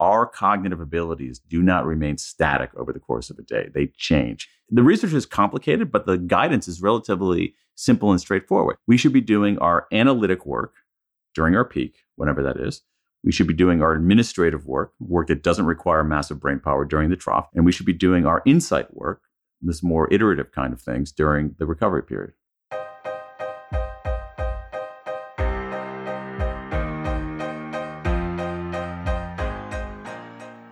our cognitive abilities do not remain static over the course of a day. They change. The research is complicated, but the guidance is relatively simple and straightforward. We should be doing our analytic work during our peak, whenever that is. We should be doing our administrative work, work that doesn't require massive brain power during the trough. And we should be doing our insight work, this more iterative kind of things, during the recovery period.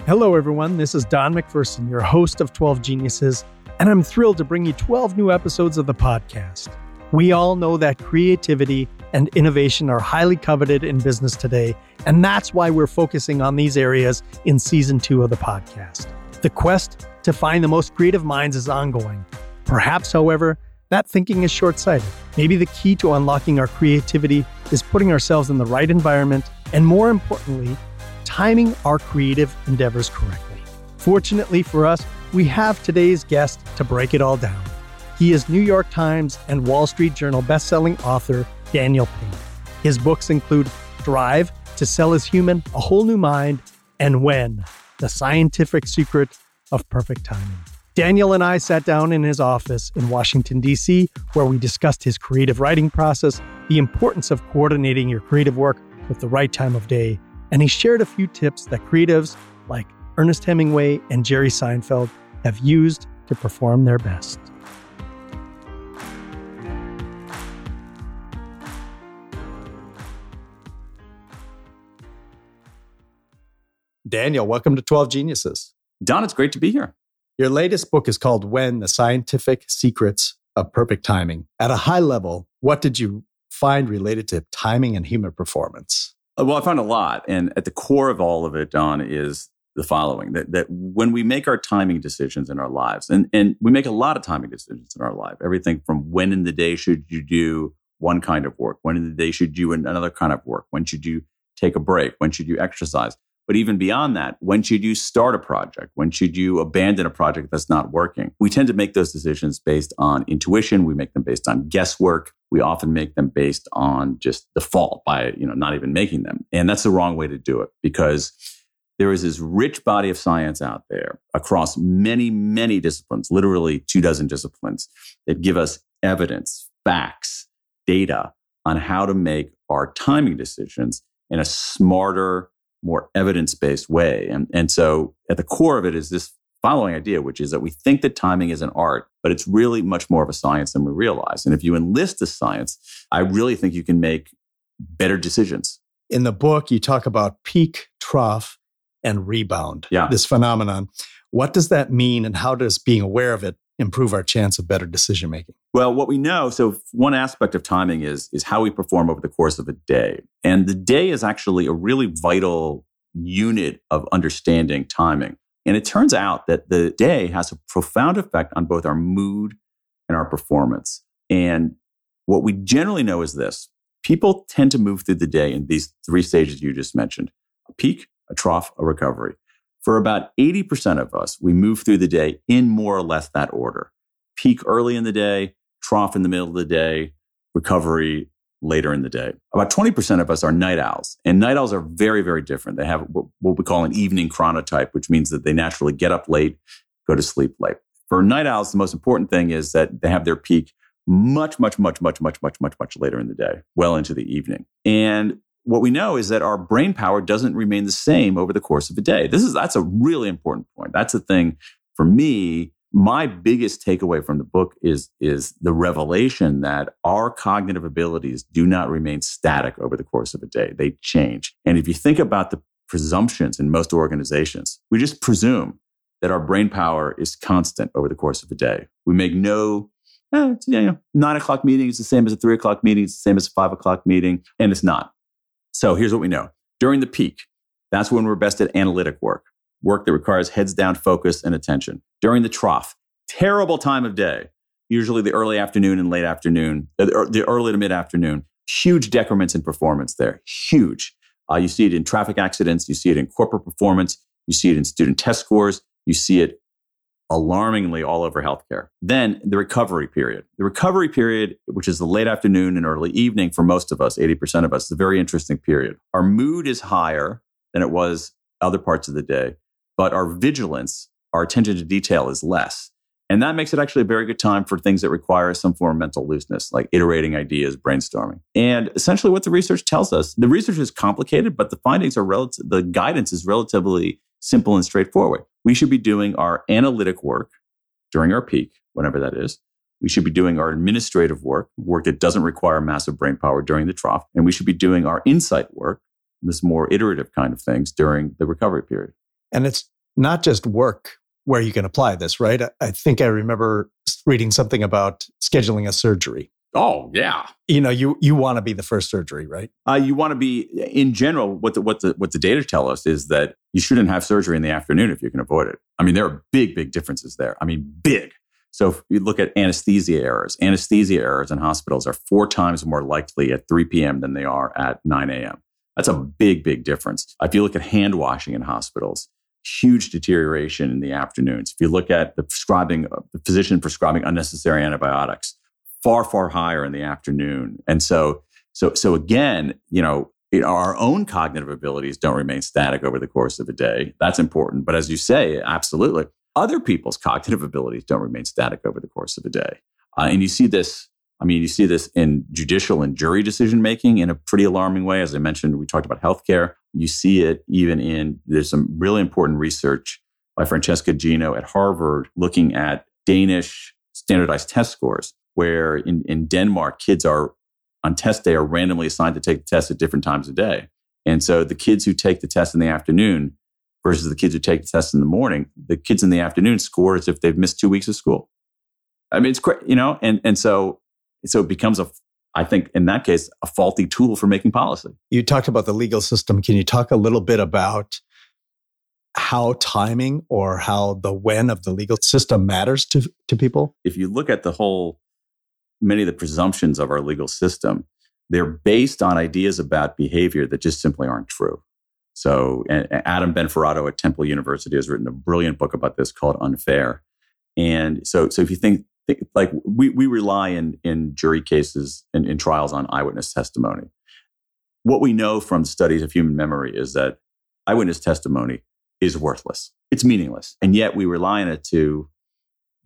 Hello, everyone. This is Don McPherson, your host of 12 Geniuses, and I'm thrilled to bring you 12 new episodes of the podcast. We all know that creativity and innovation are highly coveted in business today, and that's why we're focusing on these areas in season two of the podcast. The quest to find the most creative minds is ongoing. Perhaps, however, that thinking is short sighted. Maybe the key to unlocking our creativity is putting ourselves in the right environment, and more importantly, timing our creative endeavors correctly. Fortunately for us, we have today's guest to break it all down. He is New York Times and Wall Street Journal bestselling author Daniel Pink. His books include Drive to Sell Is Human, A Whole New Mind, and When, The Scientific Secret of Perfect Timing. Daniel and I sat down in his office in Washington, D.C., where we discussed his creative writing process, the importance of coordinating your creative work with the right time of day, and he shared a few tips that creatives like Ernest Hemingway and Jerry Seinfeld have used to perform their best. Daniel, welcome to 12 Geniuses. Don, it's great to be here. Your latest book is called When the Scientific Secrets of Perfect Timing. At a high level, what did you find related to timing and human performance? Uh, well, I found a lot. And at the core of all of it, Don, is the following that, that when we make our timing decisions in our lives, and, and we make a lot of timing decisions in our life, everything from when in the day should you do one kind of work, when in the day should you do another kind of work, when should you take a break, when should you exercise. But even beyond that, when should you start a project? When should you abandon a project that's not working? We tend to make those decisions based on intuition. We make them based on guesswork. We often make them based on just default by, you know, not even making them. And that's the wrong way to do it because there is this rich body of science out there across many, many disciplines, literally two dozen disciplines that give us evidence, facts, data on how to make our timing decisions in a smarter, more evidence based way. And, and so at the core of it is this following idea, which is that we think that timing is an art, but it's really much more of a science than we realize. And if you enlist the science, I really think you can make better decisions. In the book, you talk about peak, trough, and rebound, yeah. this phenomenon. What does that mean, and how does being aware of it improve our chance of better decision making? Well, what we know, so one aspect of timing is is how we perform over the course of a day. And the day is actually a really vital unit of understanding timing. And it turns out that the day has a profound effect on both our mood and our performance. And what we generally know is this people tend to move through the day in these three stages you just mentioned a peak, a trough, a recovery. For about 80% of us, we move through the day in more or less that order. Peak early in the day, trough in the middle of the day, recovery later in the day. About 20% of us are night owls, and night owls are very, very different. They have what we call an evening chronotype, which means that they naturally get up late, go to sleep late. For night owls, the most important thing is that they have their peak much, much, much, much, much, much, much, much later in the day, well into the evening. And what we know is that our brain power doesn't remain the same over the course of a day. This is that's a really important point. That's the thing for me. My biggest takeaway from the book is is the revelation that our cognitive abilities do not remain static over the course of a day. They change. And if you think about the presumptions in most organizations, we just presume that our brain power is constant over the course of a day. We make no eh, you know, nine o'clock meeting is the same as a three o'clock meeting, it's the same as a five o'clock meeting, and it's not. So here's what we know. During the peak, that's when we're best at analytic work, work that requires heads down focus and attention. During the trough, terrible time of day, usually the early afternoon and late afternoon, uh, the early to mid afternoon, huge decrements in performance there, huge. Uh, you see it in traffic accidents, you see it in corporate performance, you see it in student test scores, you see it alarmingly all over healthcare. Then the recovery period. The recovery period, which is the late afternoon and early evening for most of us, 80% of us, is a very interesting period. Our mood is higher than it was other parts of the day, but our vigilance, our attention to detail is less. And that makes it actually a very good time for things that require some form of mental looseness, like iterating ideas, brainstorming. And essentially what the research tells us, the research is complicated, but the findings are relative, the guidance is relatively simple and straightforward. We should be doing our analytic work during our peak, whenever that is. We should be doing our administrative work, work that doesn't require massive brain power during the trough. And we should be doing our insight work, this more iterative kind of things during the recovery period. And it's not just work where you can apply this, right? I think I remember reading something about scheduling a surgery. Oh yeah, you know you you want to be the first surgery, right? Uh, you want to be in general. What the what the what the data tell us is that you shouldn't have surgery in the afternoon if you can avoid it. I mean, there are big big differences there. I mean, big. So if you look at anesthesia errors, anesthesia errors in hospitals are four times more likely at 3 p.m. than they are at 9 a.m. That's a big big difference. If you look at hand washing in hospitals, huge deterioration in the afternoons. If you look at the prescribing, the physician prescribing unnecessary antibiotics, far, far higher in the afternoon. And so, so, so again, you know, our own cognitive abilities don't remain static over the course of a day. That's important. But as you say, absolutely. Other people's cognitive abilities don't remain static over the course of a day. Uh, and you see this, I mean, you see this in judicial and jury decision making in a pretty alarming way. As I mentioned, we talked about healthcare. You see it even in, there's some really important research by Francesca Gino at Harvard looking at Danish standardized test scores, where in, in Denmark, kids are on test day are randomly assigned to take the test at different times of day. And so the kids who take the test in the afternoon versus the kids who take the test in the morning, the kids in the afternoon score as if they've missed two weeks of school. I mean, it's great, you know, and, and so, so it becomes a I think in that case, a faulty tool for making policy. You talked about the legal system. Can you talk a little bit about how timing or how the when of the legal system matters to, to people? If you look at the whole, many of the presumptions of our legal system, they're based on ideas about behavior that just simply aren't true. So, Adam Benforado at Temple University has written a brilliant book about this called Unfair. And so, so if you think like we, we rely in, in jury cases and in trials on eyewitness testimony. What we know from studies of human memory is that eyewitness testimony is worthless. It's meaningless. And yet we rely on it to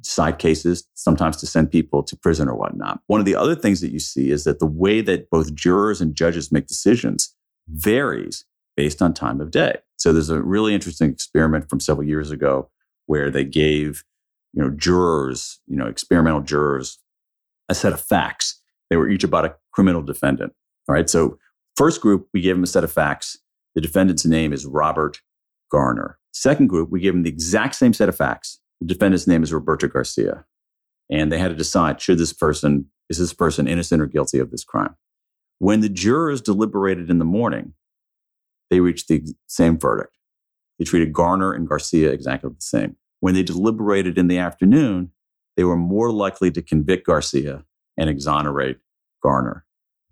decide cases, sometimes to send people to prison or whatnot. One of the other things that you see is that the way that both jurors and judges make decisions varies based on time of day. So there's a really interesting experiment from several years ago where they gave you know, jurors, you know, experimental jurors, a set of facts. They were each about a criminal defendant. All right. So first group, we gave them a set of facts. The defendant's name is Robert Garner. Second group, we gave them the exact same set of facts. Defendant's name is Roberto Garcia. And they had to decide should this person, is this person innocent or guilty of this crime? When the jurors deliberated in the morning, they reached the same verdict. They treated Garner and Garcia exactly the same. When they deliberated in the afternoon, they were more likely to convict Garcia and exonerate Garner.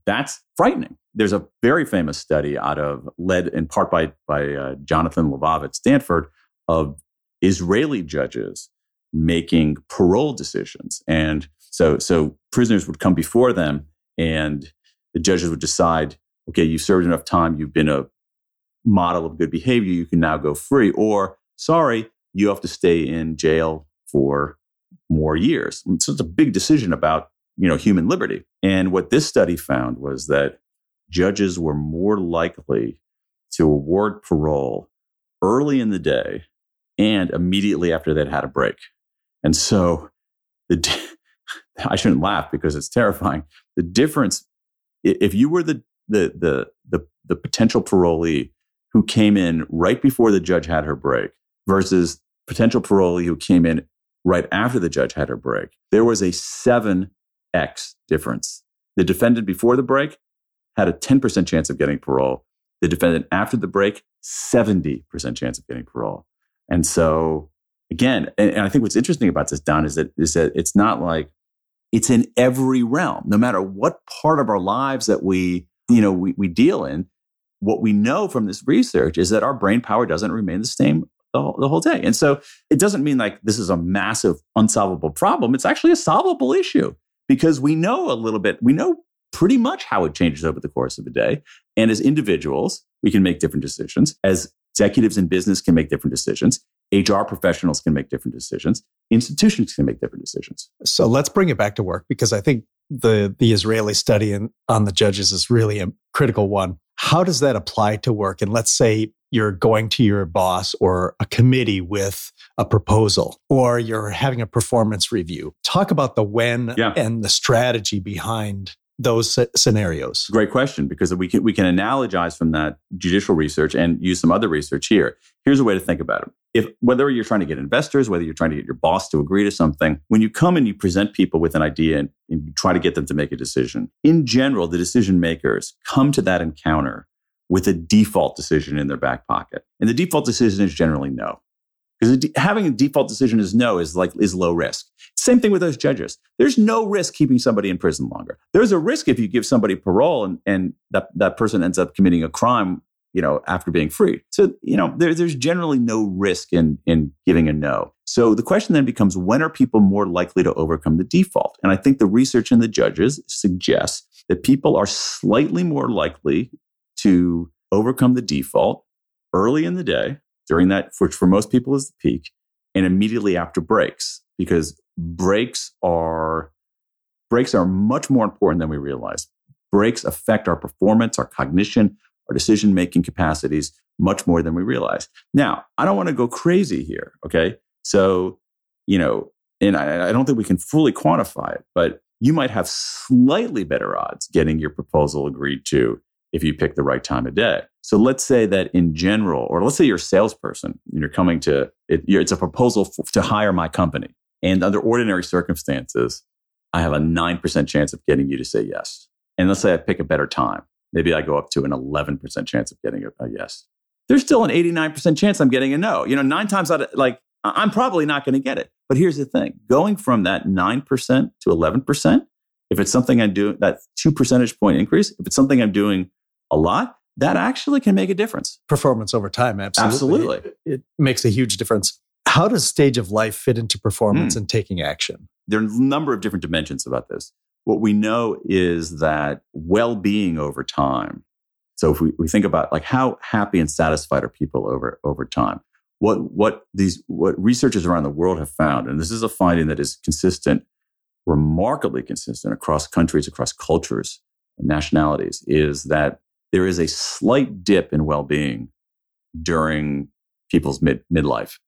That's frightening. There's a very famous study out of led in part by, by uh, Jonathan Levav at Stanford of Israeli judges making parole decisions. And so, so prisoners would come before them and the judges would decide, okay, you've served enough time. You've been a model of good behavior. You can now go free. Or, sorry, you have to stay in jail for more years. And so it's a big decision about, you know, human liberty. And what this study found was that judges were more likely to award parole early in the day and immediately after they'd had a break. And so the I shouldn't laugh because it's terrifying. The difference if you were the the the the, the potential parolee who came in right before the judge had her break versus potential parolee who came in right after the judge had her break, there was a 7x difference. The defendant before the break had a 10% chance of getting parole. The defendant after the break, 70% chance of getting parole. And so, again, and, and I think what's interesting about this, Don, is that, is that it's not like it's in every realm, no matter what part of our lives that we, you know, we, we deal in. What we know from this research is that our brain power doesn't remain the same the whole, the whole day. And so it doesn't mean like this is a massive unsolvable problem. It's actually a solvable issue because we know a little bit, we know pretty much how it changes over the course of a day. And as individuals, we can make different decisions. As Executives in business can make different decisions. HR professionals can make different decisions. Institutions can make different decisions. So let's bring it back to work because I think the the Israeli study in, on the judges is really a critical one. How does that apply to work? And let's say you're going to your boss or a committee with a proposal, or you're having a performance review. Talk about the when yeah. and the strategy behind those scenarios? Great question because we can we can analogize from that judicial research and use some other research here. Here's a way to think about it. If whether you're trying to get investors, whether you're trying to get your boss to agree to something, when you come and you present people with an idea and, and you try to get them to make a decision, in general, the decision makers come to that encounter with a default decision in their back pocket. And the default decision is generally no. Because having a default decision is no is like is low risk. Same thing with those judges. There's no risk keeping somebody in prison longer. There's a risk if you give somebody parole and, and that, that person ends up committing a crime, you know, after being free. So, you know, there, there's generally no risk in, in giving a no. So the question then becomes when are people more likely to overcome the default? And I think the research in the judges suggests that people are slightly more likely to overcome the default early in the day during that, which for most people is the peak, and immediately after breaks, because breaks are breaks are much more important than we realize. Breaks affect our performance, our cognition, our decision making capacities much more than we realize. Now, I don't want to go crazy here. Okay. So, you know, and I, I don't think we can fully quantify it, but you might have slightly better odds getting your proposal agreed to if you pick the right time of day. So let's say that in general, or let's say you're a salesperson and you're coming to it, it's a proposal to hire my company. And under ordinary circumstances, I have a 9% chance of getting you to say yes. And let's say I pick a better time. Maybe I go up to an 11% chance of getting a, a yes. There's still an 89% chance I'm getting a no. You know, nine times out of like, I'm probably not going to get it. But here's the thing going from that 9% to 11%, if it's something I'm doing, that two percentage point increase, if it's something I'm doing a lot, that actually can make a difference. Performance over time, absolutely. Absolutely. It, it makes a huge difference. How does stage of life fit into performance mm. and taking action? There are a number of different dimensions about this. What we know is that well being over time. So if we, we think about like how happy and satisfied are people over, over time, what, what these, what researchers around the world have found, and this is a finding that is consistent, remarkably consistent across countries, across cultures, nationalities, is that there is a slight dip in well-being during people's mid midlife.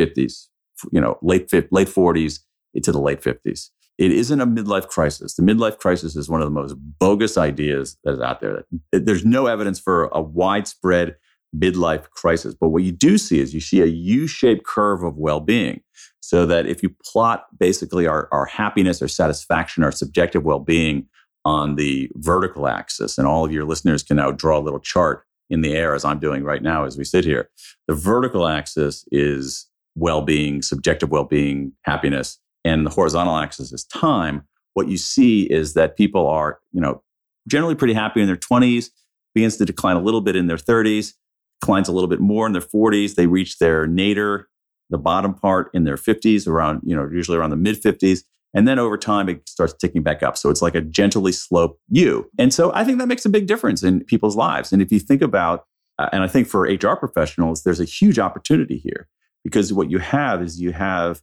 50s you know late late 40s to the late 50s it isn't a midlife crisis. The midlife crisis is one of the most bogus ideas that is out there. Eh, there's no evidence for a widespread midlife crisis. But what you do see is you see a u-shaped curve of well-being so that if you plot basically our, our happiness our satisfaction our subjective well-being on the vertical axis. And all of your listeners can now draw a little chart in the air as I'm doing right now as we sit here. The vertical axis is well being, subjective well being, happiness. And the horizontal axis is time. What you see is that people are, you know, generally pretty happy in their 20s, begins to decline a little bit in their 30s, declines a little bit more in their 40s. They reach their nadir, the bottom part in their 50s, around, you know, usually around the mid 50s. And then over time, it starts ticking back up. So it's like a gently sloped U. And so I think that makes a big difference in people's lives. And if you think about, uh, and I think for HR professionals, there's a huge opportunity here because what you have is you have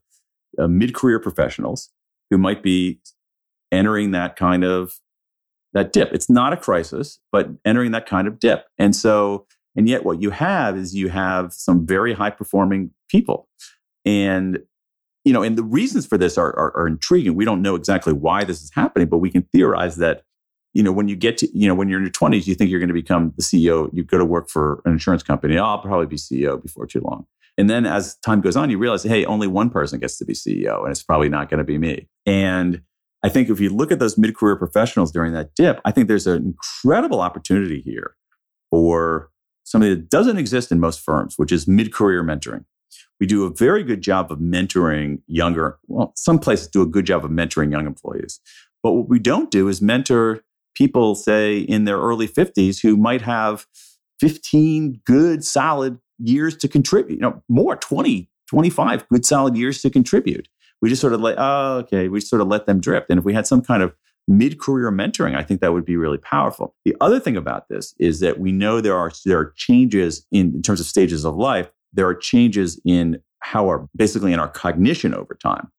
uh, mid career professionals who might be entering that kind of that dip. It's not a crisis, but entering that kind of dip. And so, and yet what you have is you have some very high performing people. And you know, and the reasons for this are, are, are intriguing. We don't know exactly why this is happening, but we can theorize that you know, when you get to, you know, when you're in your 20s, you think you're going to become the CEO. You go to work for an insurance company. Oh, I'll probably be CEO before too long. And then as time goes on, you realize, hey, only one person gets to be CEO, and it's probably not going to be me. And I think if you look at those mid career professionals during that dip, I think there's an incredible opportunity here for something that doesn't exist in most firms, which is mid career mentoring. We do a very good job of mentoring younger, well, some places do a good job of mentoring young employees. But what we don't do is mentor people, say, in their early 50s who might have 15 good, solid years to contribute, you know, more, 20, 25 good, solid years to contribute. We just sort of like, oh, okay, we sort of let them drift. And if we had some kind of mid career mentoring, I think that would be really powerful. The other thing about this is that we know there are, there are changes in, in terms of stages of life. There are changes in how our basically in our cognition over time.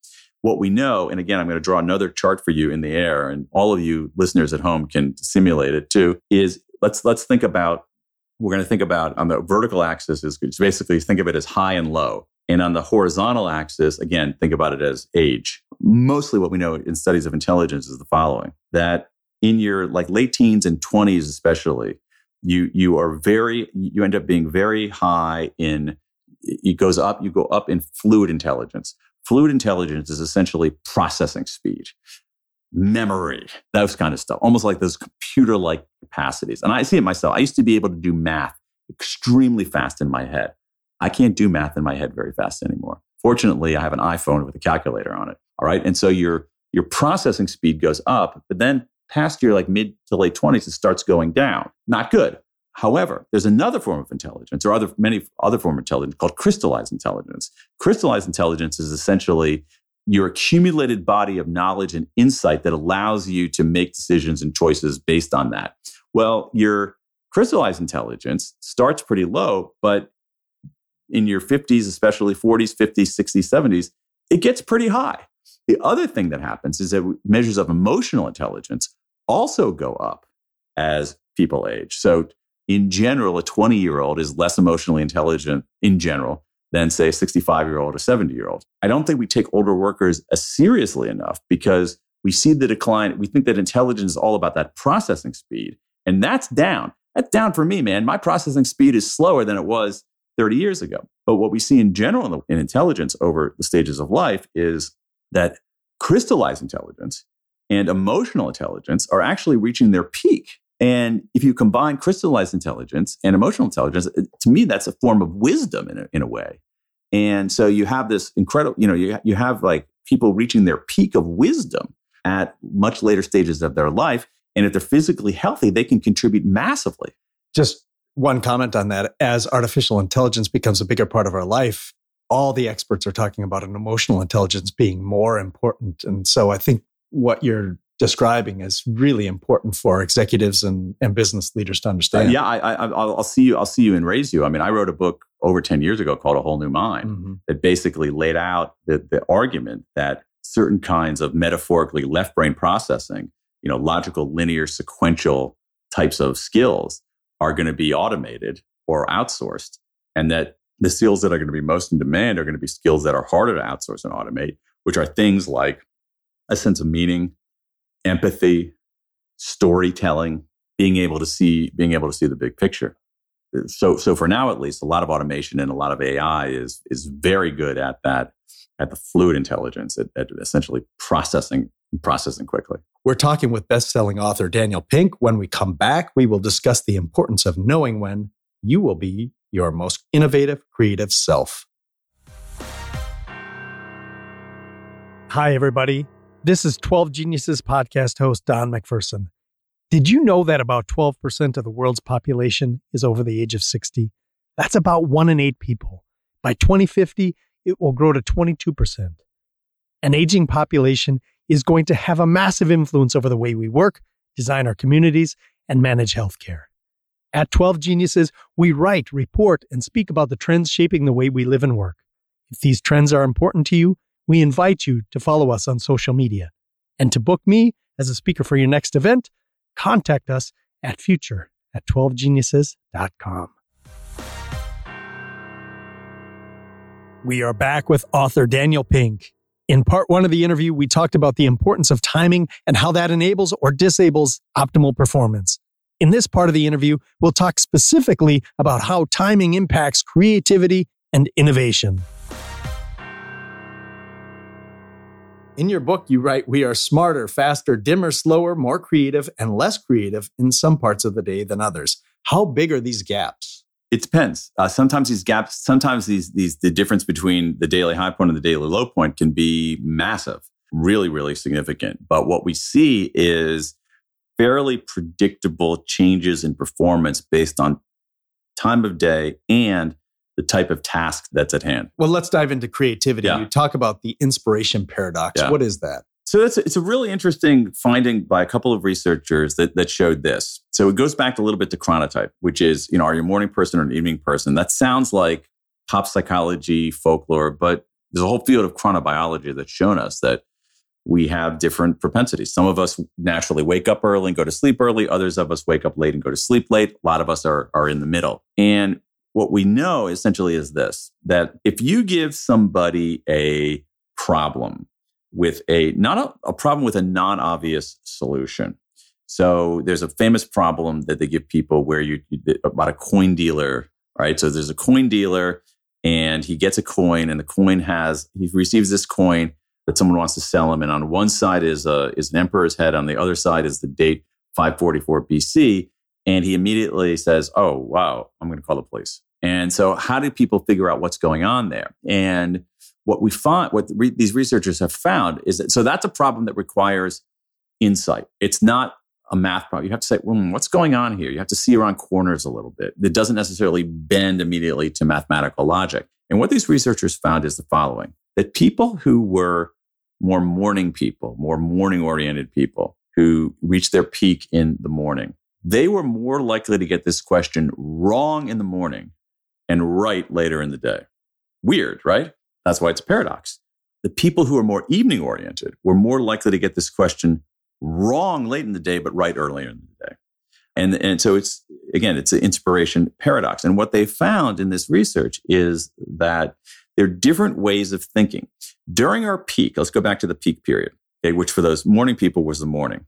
What we know, and again, I'm going to draw another chart for you in the air, and all of you listeners at home can simulate it too, is let's let's think about we're going to think about on the vertical axis is basically think of it as high and low. And on the horizontal axis, again, think about it as age. Mostly what we know in studies of intelligence is the following that in your like late teens and 20s, especially, you, you are very, you end up being very high in, it goes up, you go up in fluid intelligence. Fluid intelligence is essentially processing speed, memory, those kind of stuff, almost like those computer like capacities. And I see it myself. I used to be able to do math extremely fast in my head. I can't do math in my head very fast anymore. Fortunately, I have an iPhone with a calculator on it. All right. And so your, your processing speed goes up, but then past your like mid to late 20s, it starts going down. Not good. However, there's another form of intelligence or other, many other form of intelligence called crystallized intelligence. Crystallized intelligence is essentially your accumulated body of knowledge and insight that allows you to make decisions and choices based on that. Well, your crystallized intelligence starts pretty low, but in your 50s, especially 40s, 50s, 60s, 70s, it gets pretty high. The other thing that happens is that measures of emotional intelligence also go up as people age. So, in general, a 20 year old is less emotionally intelligent in general than, say, a 65 year old or 70 year old. I don't think we take older workers as seriously enough because we see the decline. We think that intelligence is all about that processing speed, and that's down. That's down for me, man. My processing speed is slower than it was 30 years ago. But what we see in general in intelligence over the stages of life is that crystallized intelligence and emotional intelligence are actually reaching their peak. And if you combine crystallized intelligence and emotional intelligence, to me, that's a form of wisdom in a, in a way. And so you have this incredible, you know, you, you have like people reaching their peak of wisdom at much later stages of their life. And if they're physically healthy, they can contribute massively. Just one comment on that as artificial intelligence becomes a bigger part of our life, all the experts are talking about an emotional intelligence being more important. And so I think what you're describing is really important for executives and, and business leaders to understand. Uh, yeah, I, will see you. I'll see you and raise you. I mean, I wrote a book over 10 years ago called A Whole New Mind mm-hmm. that basically laid out the, the argument that certain kinds of metaphorically left brain processing, you know, logical, linear, sequential types of skills are going to be automated or outsourced, and that the skills that are going to be most in demand are going to be skills that are harder to outsource and automate, which are things like a sense of meaning, empathy, storytelling, being able to see being able to see the big picture. So so for now at least, a lot of automation and a lot of AI is is very good at that at the fluid intelligence at, at essentially processing processing quickly. We're talking with best-selling author Daniel Pink. When we come back, we will discuss the importance of knowing when you will be your most innovative, creative self. Hi, everybody. This is 12 Geniuses podcast host Don McPherson. Did you know that about 12% of the world's population is over the age of 60? That's about one in eight people. By 2050, it will grow to 22%. An aging population is going to have a massive influence over the way we work, design our communities, and manage healthcare. At 12 Geniuses, we write, report, and speak about the trends shaping the way we live and work. If these trends are important to you, we invite you to follow us on social media. And to book me as a speaker for your next event, contact us at future at 12geniuses.com. We are back with author Daniel Pink. In part one of the interview, we talked about the importance of timing and how that enables or disables optimal performance. In this part of the interview, we'll talk specifically about how timing impacts creativity and innovation. In your book, you write, We are smarter, faster, dimmer, slower, more creative, and less creative in some parts of the day than others. How big are these gaps? It depends. Uh, sometimes these gaps, sometimes these these the difference between the daily high point and the daily low point can be massive, really, really significant. But what we see is fairly predictable changes in performance based on time of day and the type of task that's at hand. Well, let's dive into creativity. Yeah. You talk about the inspiration paradox. Yeah. What is that? So that's it's a really interesting finding by a couple of researchers that that showed this. So it goes back a little bit to chronotype, which is you know are you a morning person or an evening person? That sounds like pop psychology, folklore, but there's a whole field of chronobiology that's shown us that we have different propensities. Some of us naturally wake up early and go to sleep early. Others of us wake up late and go to sleep late. A lot of us are, are in the middle. And what we know essentially is this that if you give somebody a problem with a not a, a problem with a non-obvious solution. So there's a famous problem that they give people where you about a coin dealer, right? So there's a coin dealer and he gets a coin and the coin has he receives this coin that someone wants to sell him and on one side is a is an emperor's head on the other side is the date 544 BC and he immediately says oh wow I'm going to call the police and so how do people figure out what's going on there and what we find what re- these researchers have found is that so that's a problem that requires insight it's not a math problem. You have to say, well, what's going on here? You have to see around corners a little bit. It doesn't necessarily bend immediately to mathematical logic. And what these researchers found is the following that people who were more morning people, more morning oriented people who reached their peak in the morning, they were more likely to get this question wrong in the morning and right later in the day. Weird, right? That's why it's a paradox. The people who are more evening oriented were more likely to get this question wrong late in the day, but right earlier in the day. And, and so it's, again, it's an inspiration paradox. And what they found in this research is that there are different ways of thinking. During our peak, let's go back to the peak period, okay, which for those morning people was the morning.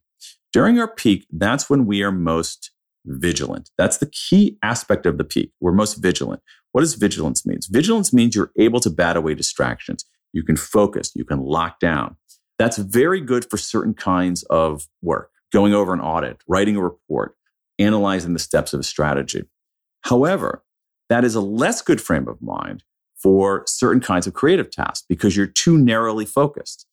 During our peak, that's when we are most vigilant. That's the key aspect of the peak. We're most vigilant. What does vigilance mean? Vigilance means you're able to bat away distractions. You can focus. You can lock down. That's very good for certain kinds of work, going over an audit, writing a report, analyzing the steps of a strategy. However, that is a less good frame of mind for certain kinds of creative tasks because you're too narrowly focused.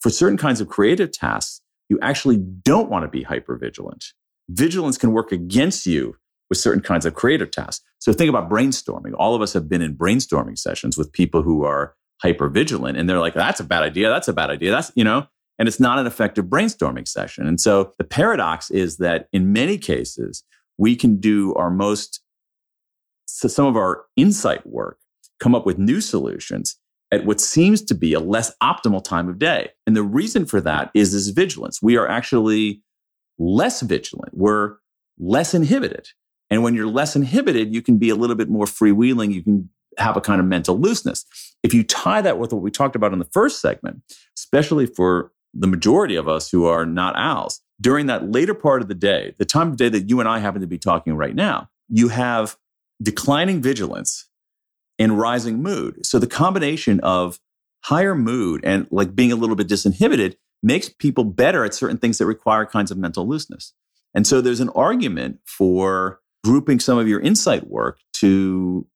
For certain kinds of creative tasks, you actually don't want to be hyper vigilant. Vigilance can work against you with certain kinds of creative tasks. So think about brainstorming. All of us have been in brainstorming sessions with people who are hyper vigilant and they're like that's a bad idea that's a bad idea that's you know and it's not an effective brainstorming session and so the paradox is that in many cases we can do our most so some of our insight work come up with new solutions at what seems to be a less optimal time of day. And the reason for that is this vigilance. We are actually less vigilant. We're less inhibited. And when you're less inhibited you can be a little bit more freewheeling. You can have a kind of mental looseness. If you tie that with what we talked about in the first segment, especially for the majority of us who are not owls, during that later part of the day, the time of day that you and I happen to be talking right now, you have declining vigilance and rising mood. So the combination of higher mood and like being a little bit disinhibited makes people better at certain things that require kinds of mental looseness. And so there's an argument for grouping some of your insight work to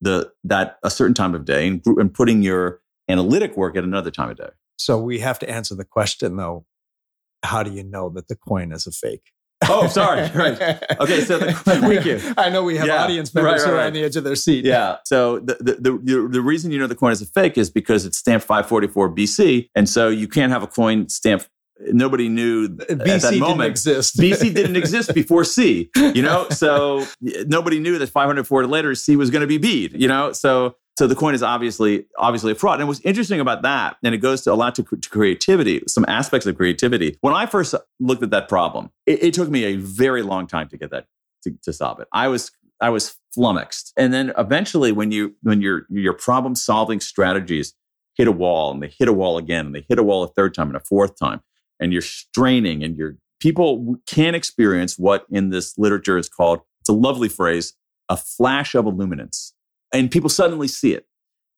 the that a certain time of day and, group, and putting your analytic work at another time of day. So we have to answer the question though, how do you know that the coin is a fake? Oh, sorry. Right. Okay. So the, thank you. I know we have yeah, audience members right, right, who are on the edge of their seat. Yeah. So the, the, the, the, reason you know the coin is a fake is because it's stamped 544 BC. And so you can't have a coin stamped nobody knew BC at that moment. Didn't exist. BC didn't exist before C, you know? So nobody knew that 504 later C was going to be B, you know? So so the coin is obviously obviously a fraud. And what's interesting about that, and it goes to a lot to, to creativity, some aspects of creativity. When I first looked at that problem, it, it took me a very long time to get that to, to solve it. I was I was flummoxed. And then eventually when you when your your problem solving strategies hit a wall and they hit a wall again and they hit a wall a third time and a fourth time and you're straining and you're people can experience what in this literature is called it's a lovely phrase a flash of illuminance and people suddenly see it.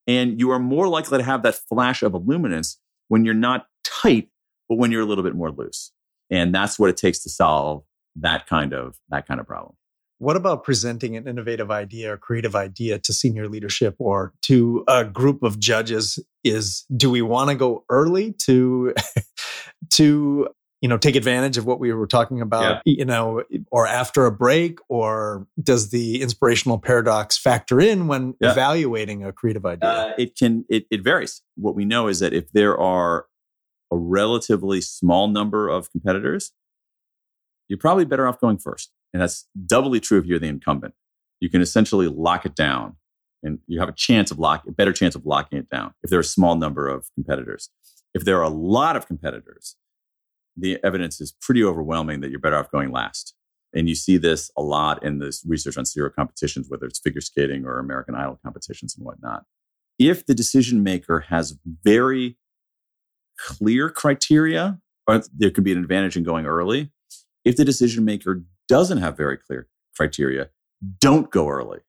And you are more likely to have that flash of illuminance when you're not tight but when you're a little bit more loose. And that's what it takes to solve that kind of that kind of problem. What about presenting an innovative idea or creative idea to senior leadership or to a group of judges? Is do we want to go early to to you know take advantage of what we were talking about yeah. you know or after a break or does the inspirational paradox factor in when yeah. evaluating a creative idea uh, it can it, it varies what we know is that if there are a relatively small number of competitors, you're probably better off going first. And that's doubly true if you're the incumbent. You can essentially lock it down and you have a chance of lock, a better chance of locking it down if there are a small number of competitors. If there are a lot of competitors, the evidence is pretty overwhelming that you're better off going last. And you see this a lot in this research on serial competitions, whether it's figure skating or American Idol competitions and whatnot. If the decision maker has very clear criteria, or there can be an advantage in going early. If the decision maker doesn't have very clear criteria, don't go early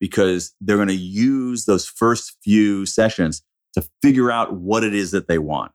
because they're going to use those first few sessions to figure out what it is that they want.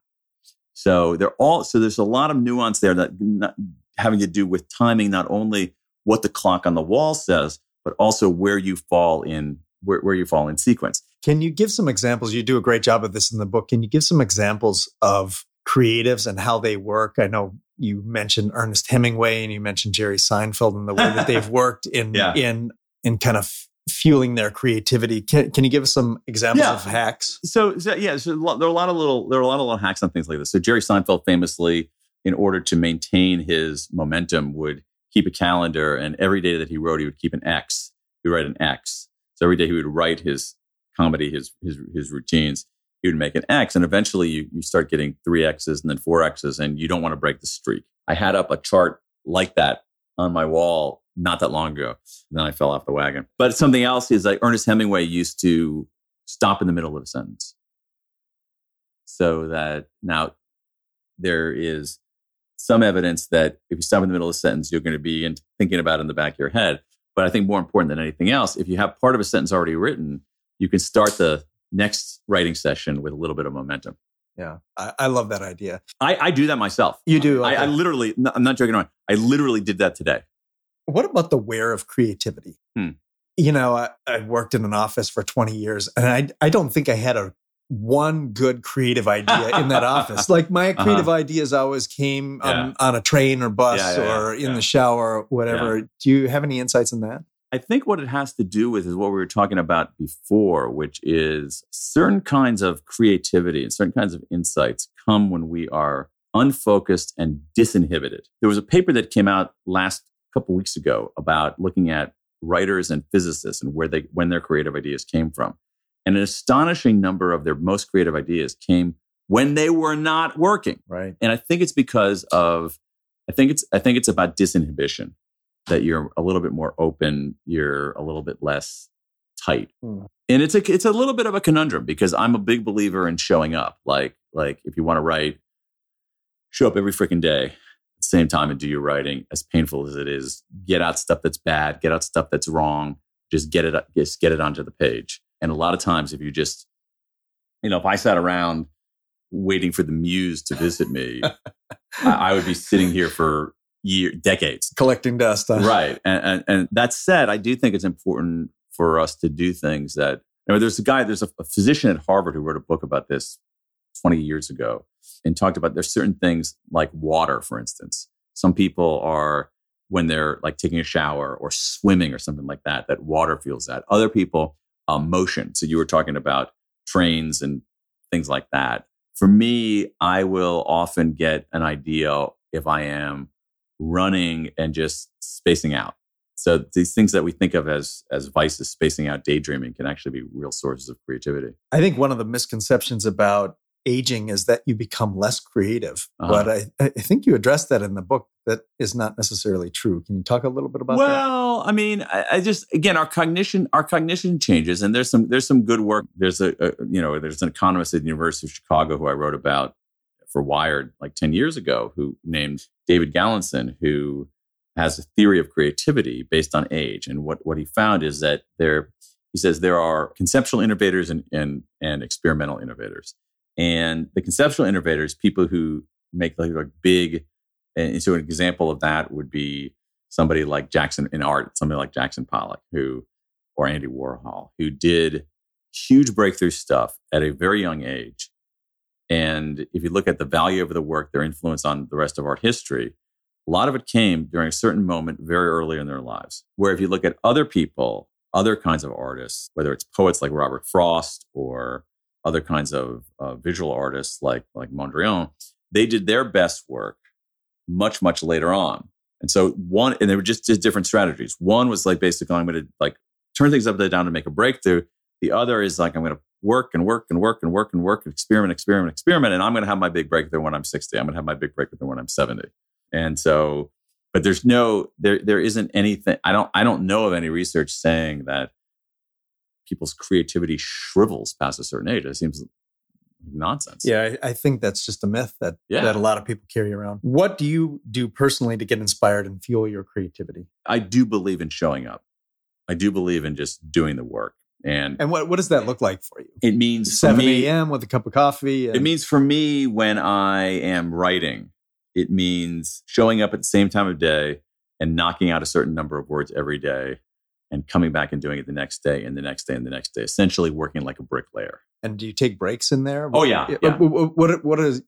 So they're all so there's a lot of nuance there that not, having to do with timing, not only what the clock on the wall says, but also where you fall in where, where you fall in sequence. Can you give some examples? You do a great job of this in the book. Can you give some examples of creatives and how they work? I know you mentioned Ernest Hemingway and you mentioned Jerry Seinfeld and the way that they've worked in yeah. in in kind of fueling their creativity. Can, can you give us some examples yeah. of hacks? So, so yeah, so there are a lot of little there are a lot of little hacks on things like this. So Jerry Seinfeld famously, in order to maintain his momentum, would keep a calendar, and every day that he wrote, he would keep an X. He would write an X. So every day he would write his comedy, his his his routines. He would make an X, and eventually you you start getting three X's and then four X's, and you don't want to break the streak. I had up a chart like that on my wall not that long ago. And then I fell off the wagon. But something else is like Ernest Hemingway used to stop in the middle of a sentence. So that now there is some evidence that if you stop in the middle of a sentence, you're going to be in, thinking about it in the back of your head. But I think more important than anything else, if you have part of a sentence already written, you can start the next writing session with a little bit of momentum. Yeah, I, I love that idea. I, I, do that myself. You do? Okay. I, I, literally, I'm not joking around. I literally did that today. What about the where of creativity? Hmm. You know, I, I, worked in an office for 20 years and I, I don't think I had a one good creative idea in that office. Like my uh-huh. creative uh-huh. ideas always came yeah. on, on, a train or bus yeah, yeah, or in the shower or whatever. Do you have any insights in that? I think what it has to do with is what we were talking about before, which is certain kinds of creativity and certain kinds of insights come when we are unfocused and disinhibited. There was a paper that came out last couple weeks ago about looking at writers and physicists and where they when their creative ideas came from. And an astonishing number of their most creative ideas came when they were not working. Right. And I think it's because of I think it's I think it's about disinhibition that you're a little bit more open, you're a little bit less tight. Mm. And it's a it's a little bit of a conundrum because I'm a big believer in showing up. Like like if you want to write show up every freaking day same time and do your writing as painful as it is get out stuff that's bad get out stuff that's wrong just get it just get it onto the page. And a lot of times if you just you know if i sat around waiting for the muse to visit me I, I, would be sitting here for year decades. Collecting dust huh? right. And, and, and that said i do think it's important for us to do things that you know, there's a guy there's a, a physician at harvard who wrote a book about this 20 years ago and talked about there's certain things like water, for instance. Some people are when they're like taking a shower or swimming or something like that, that water feels that. Other people, um, motion. So you were talking about trains and things like that. For me, I will often get an idea if I am running and just spacing out. So these things that we think of as as vices, spacing out, daydreaming, can actually be real sources of creativity. I think one of the misconceptions about aging is that you become less creative. Uh-huh. But I, I think you addressed that in the book. That is not necessarily true. Can you talk a little bit about well, that? Well, I mean, I, I, just again our cognition our cognition changes, and there's some there's some good work. There's a, a you know there's an economist at the University of Chicago who I wrote about for Wired like ten years ago, who named David Galenson, who has a theory of creativity based on age. And what what he found is that there he says there are conceptual innovators and and, and experimental innovators. And the conceptual innovators, people who make like, like big, and so an example of that would be somebody like Jackson in art, somebody like Jackson Pollock, who, or Andy Warhol, who did huge breakthrough stuff at a very young age. And if you look at the value of the work, their influence on the rest of art history, a lot of it came during a certain moment very early in their lives. Where if you look at other people, other kinds of artists, whether it's poets like Robert Frost or other kinds of uh, visual artists like like Mondrian, they did their best work much much later on. And so one, and they were just, different strategies. One was like basically I'm going to like turn things upside down to make a breakthrough. The other is like I'm going to work and work and work and work and work, and experiment, experiment, experiment, and I'm going to have my big breakthrough when I'm 60. I'm going to have my big breakthrough when I'm 70. And so, but there's no there there isn't anything. I don't I don't know of any research saying that people's creativity shrivels past a certain age. It seems nonsense. Yeah, I, I think that's just a myth that yeah. that a lot of people carry around. What do you do personally to get inspired and fuel your creativity? I do believe in showing up. I do believe in just doing the work. And and what, what does that look like for you? It means 7 a.m. with a cup of coffee. And- it means for me when I am writing, it means showing up at the same time of day and knocking out a certain number of words every day and coming back and doing it the next day and the next day and the next day, essentially working like a bricklayer. And do you take breaks in there? Oh yeah. yeah. What, what, what is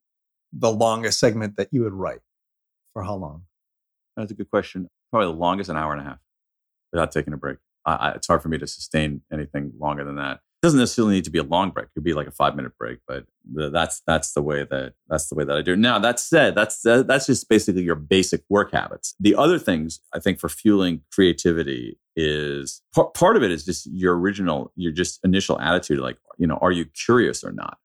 the longest segment that you would write? For how long? That's a good question. Probably the longest an hour and a half without taking a break. I, it's hard for me to sustain anything longer than that. It doesn't necessarily need to be a long break. It could be like a five minute break, but that's that's the way that that's the way that I do. It. Now that said, that's that's just basically your basic work habits. The other things I think for fueling creativity is part, of it is just your original, your just initial attitude. Like you know, are you curious or not?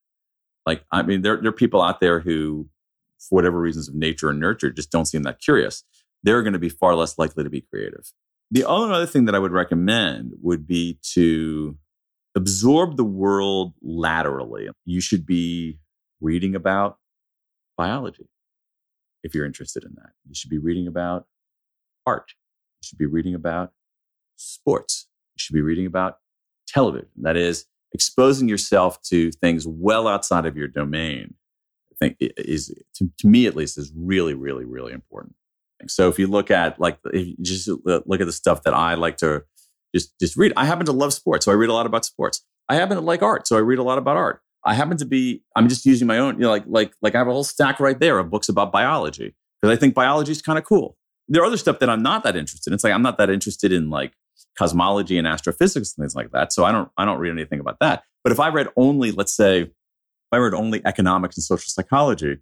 Like I mean, there there are people out there who, for whatever reasons of nature and nurture, just don't seem that curious. They're going to be far less likely to be creative. The other thing that I would recommend would be to absorb the world laterally. You should be reading about biology if you're interested in that. You should be reading about art. You should be reading about sports. You should be reading about television. That is, exposing yourself to things well outside of your domain. I think is, to, to me at least, is really, really, really important. So if you look at like, if you just uh, look at the stuff that I like to just just read. I happen to love sports, so I read a lot about sports. I happen to like art, so I read a lot about art. I happen to be I'm just using my own, you know, like like like I have a whole stack right there of books about biology because I think biology is kind of cool. There are other stuff that I'm not that interested in. It's like I'm not that interested in like cosmology and astrophysics and things like that. So I don't I don't read anything about that. But if I read only, let's say, if I read only economics and social psychology,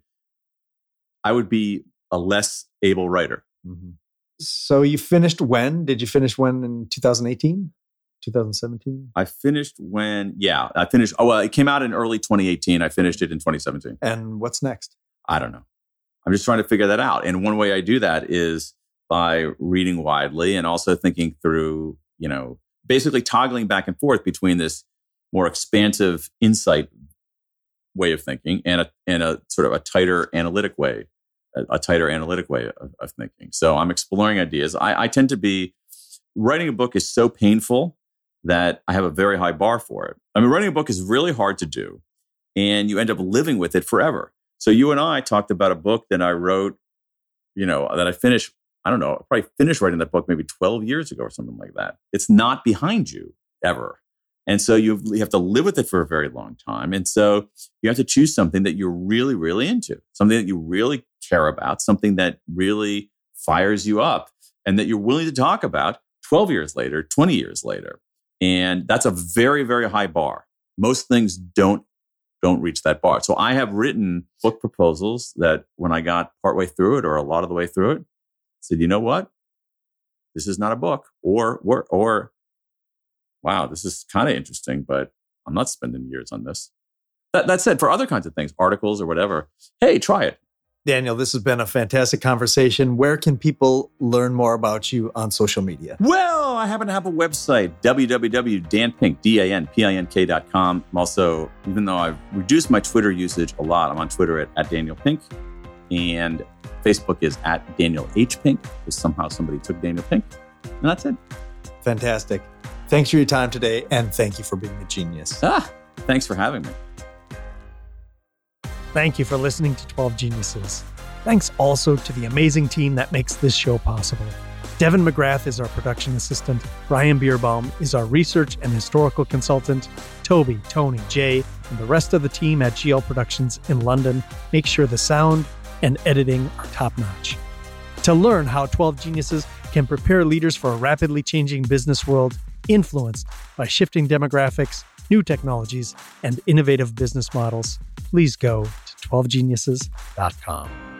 I would be a less able writer. Mm-hmm. So you finished when? Did you finish when in 2018? 2017? I finished when, yeah, I finished. Oh, well, it came out in early 2018. I finished it in 2017. And what's next? I don't know. I'm just trying to figure that out. And one way I do that is by reading widely and also thinking through, you know, basically toggling back and forth between this more expansive insight way of thinking and a, and a sort of a tighter analytic way a, tighter analytic way of, of, thinking. So I'm exploring ideas. I, I tend to be writing a book is so painful that I have a very high bar for it. I mean, writing a book is really hard to do, and you end up living with it forever. So you and I talked about a book that I wrote, you know, that I finished. I don't know, I probably finished writing that book maybe 12 years ago or something like that. It's not behind you ever. And so you have to live with it for a very long time. And so you have to choose something that you're really, really into, something that you really care about, something that really fires you up and that you're willing to talk about 12 years later, 20 years later. And that's a very, very high bar. Most things don't don't reach that bar. So I have written book proposals that when I got partway through it or a lot of the way through it, said, you know what? This is not a book. Or or or wow, this is kind of interesting, but I'm not spending years on this. That, that said, for other kinds of things, articles or whatever, hey, try it. Daniel, this has been a fantastic conversation. Where can people learn more about you on social media? Well, I happen to have a website, www.danpink, D-A-N-P-I-N-K.com. I'm also, even though I've reduced my Twitter usage a lot, I'm on Twitter at, at Daniel Pink. And Facebook is at Daniel H. Pink, because somehow somebody took Daniel Pink. And that's it. Fantastic. Thanks for your time today, and thank you for being a genius. Ah, thanks for having me. Thank you for listening to 12 Geniuses. Thanks also to the amazing team that makes this show possible. Devin McGrath is our production assistant. Brian Bierbaum is our research and historical consultant. Toby, Tony, Jay, and the rest of the team at GL Productions in London make sure the sound and editing are top notch. To learn how 12 Geniuses can prepare leaders for a rapidly changing business world, influenced by shifting demographics, new technologies, and innovative business models, please go to 12geniuses.com.